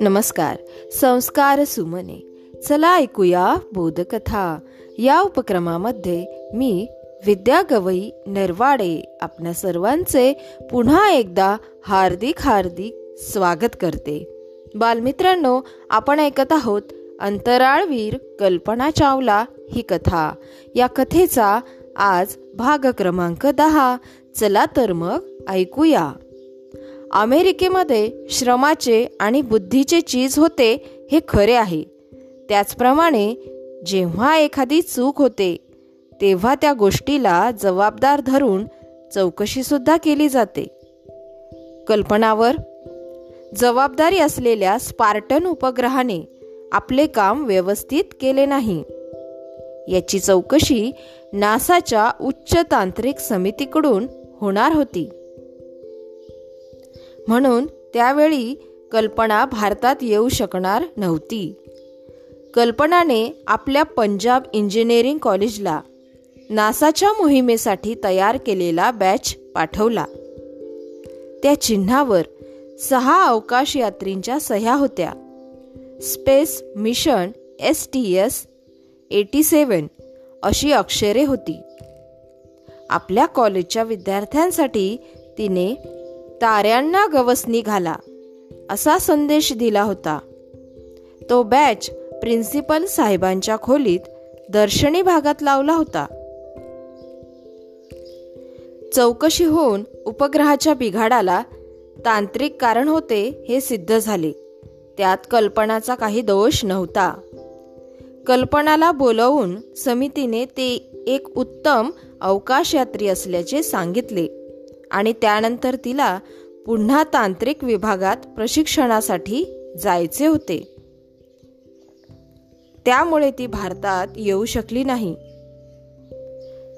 नमस्कार संस्कार सुमने. चला ऐकूया बोधकथा. या उपक्रमामध्ये मी विद्या गवई नरवाडे आपल्या सर्वांचे पुन्हा एकदा हार्दिक हार्दिक स्वागत करते. बालमित्रांनो आपण ऐकत आहोत अंतराळवीर कल्पना चावला ही कथा. या कथेचा आज भाग क्रमांक दहा. चला तर मग ऐकूया. अमेरिकेमध्ये श्रमाचे आणि बुद्धीचे चीज होते हे खरे आहे. त्याचप्रमाणे जेव्हा एखादी चूक होते तेव्हा त्या गोष्टीला जबाबदार धरून चौकशीसुद्धा केली जाते. कल्पनावर जबाबदारी असलेल्या स्पार्टन उपग्रहाने आपले काम व्यवस्थित केले नाही. याची चौकशी नासाच्या उच्च तांत्रिक समितीकडून होणार होती. म्हणून त्यावेळी कल्पना भारतात येऊ शकणार नव्हती. कल्पनाने आपल्या पंजाब इंजिनिअरिंग कॉलेजला नासाच्या मोहिमेसाठी तयार केलेला बॅच पाठवला. त्या चिन्हावर सहा अवकाश यात्रींच्या सह्या होत्या. Space mission S T S eighty seven अशी अक्षरे होती. आपल्या कॉलेजच्या विद्यार्थ्यांसाठी तिने ताऱ्यांना गवसनी घाला असा संदेश दिला होता. तो बॅच प्रिन्सिपल साहेबांच्या खोलीत दर्शनी भागात लावला होता. चौकशी होऊन उपग्रहाच्या बिघाडाला तांत्रिक कारण होते हे सिद्ध झाले. त्यात कल्पनाचा काही दोष नव्हता. कल्पनाला बोलवून समितीने ते एक उत्तम अवकाशयात्री असल्याचे सांगितले. आणि त्यानंतर तिला पुन्हा तांत्रिक विभागात प्रशिक्षणासाठी जायचे होते. त्यामुळे ती भारतात येऊ शकली नाही.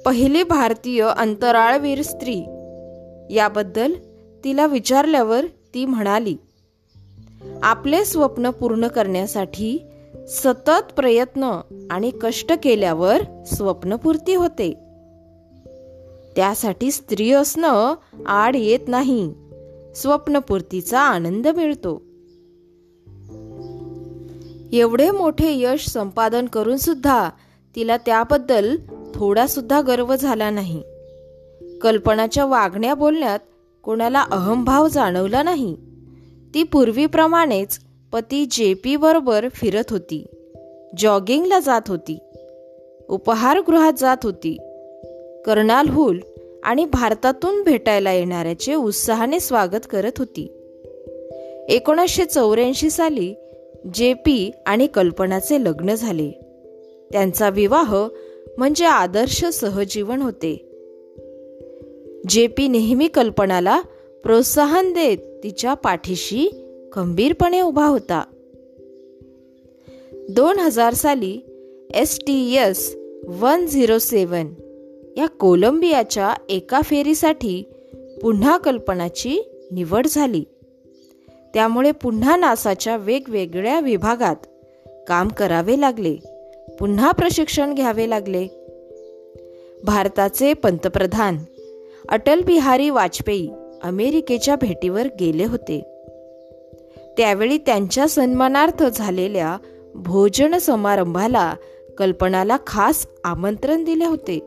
पहिली भारतीय अंतराळवीर स्त्री याबद्दल तिला विचारल्यावर ती म्हणाली आपले स्वप्न पूर्ण करण्यासाठी सतत प्रयत्न आणि कष्ट केल्यावर स्वप्नपूर्ती होते. त्यासाठी स्त्री असणं आड येत नाही. स्वप्नपूर्तीचा आनंद मिळतो. एवढे मोठे यश संपादन करून सुद्धा तिला त्याबद्दल थोडा सुद्धा गर्व झाला नाही. कल्पनाच्या वागण्या बोलण्यात कोणाला अहमभाव जाणवला नाही. ती पूर्वीप्रमाणेच पती जे पी बरोबर फिरत होती. जॉगिंगला जात होती. उपहारगृहात जात होती. कर्नाल हुल आणि भारतातून भेटायला येणाऱ्याचे उत्साहाने स्वागत करत होती. एकोणीसशे चौऱ्याऐंशी साली जे पी आणि कल्पनाचे लग्न झाले. त्यांचा विवाह म्हणजे आदर्श सहजीवन होते. जे पी नेहमी कल्पनाला प्रोत्साहन देत तिच्या पाठीशी खंबीरपणे उभा होता. दोन हजार साली S T S one zero seven या कोलंबियाच्या एका फेरीसाठी पुन्हा कल्पनाची निवड झाली. त्यामुळे पुन्हा नासाच्या वेगवेगळ्या विभागात काम करावे लागले पुन्हा प्रशिक्षण घ्यावे लागले. भारताचे पंतप्रधान अटल बिहारी वाजपेयी अमेरिकेच्या भेटीवर गेले होते. त्यावेळी त्यांच्या सन्मानार्थ झालेल्या भोजन समारंभाला कल्पनाला खास आमंत्रण दिले होते.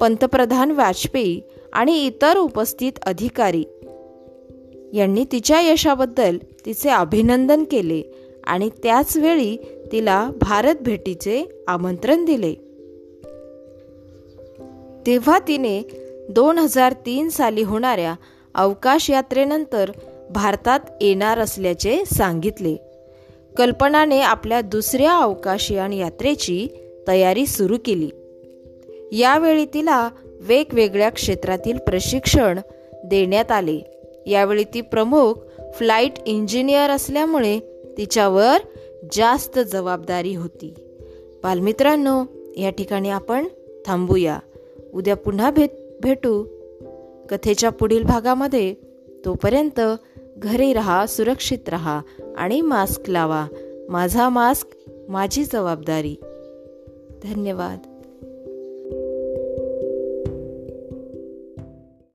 पंतप्रधान वाजपेयी आणि इतर उपस्थित अधिकारी यांनी तिच्या यशाबद्दल तिचे अभिनंदन केले आणि त्याच वेळी तिला भारत भेटीचे आमंत्रण दिले. तेव्हा तिने दोन हजार तीन साली होणाऱ्या अवकाश यात्रेनंतर भारतात येणार असल्याचे सांगितले. कल्पनाने आपल्या दुसऱ्या अवकाशयान यात्रेची तयारी सुरू केली. यावेळी तिला वेगवेगळ्या क्षेत्रातील प्रशिक्षण देण्यात आले. यावेळी ती प्रमुख फ्लाईट इंजिनियर असल्यामुळे तिच्यावर जास्त जबाबदारी होती. बालमित्रांनो या ठिकाणी आपण थांबूया. उद्या पुन्हा भेट भेटू. कथेच्या पुढील भागामध्ये तोपर्यंत घरी राहा सुरक्षित राहा आणि मास्क लावा. माझा मास्क माझी जबाबदारी. धन्यवाद.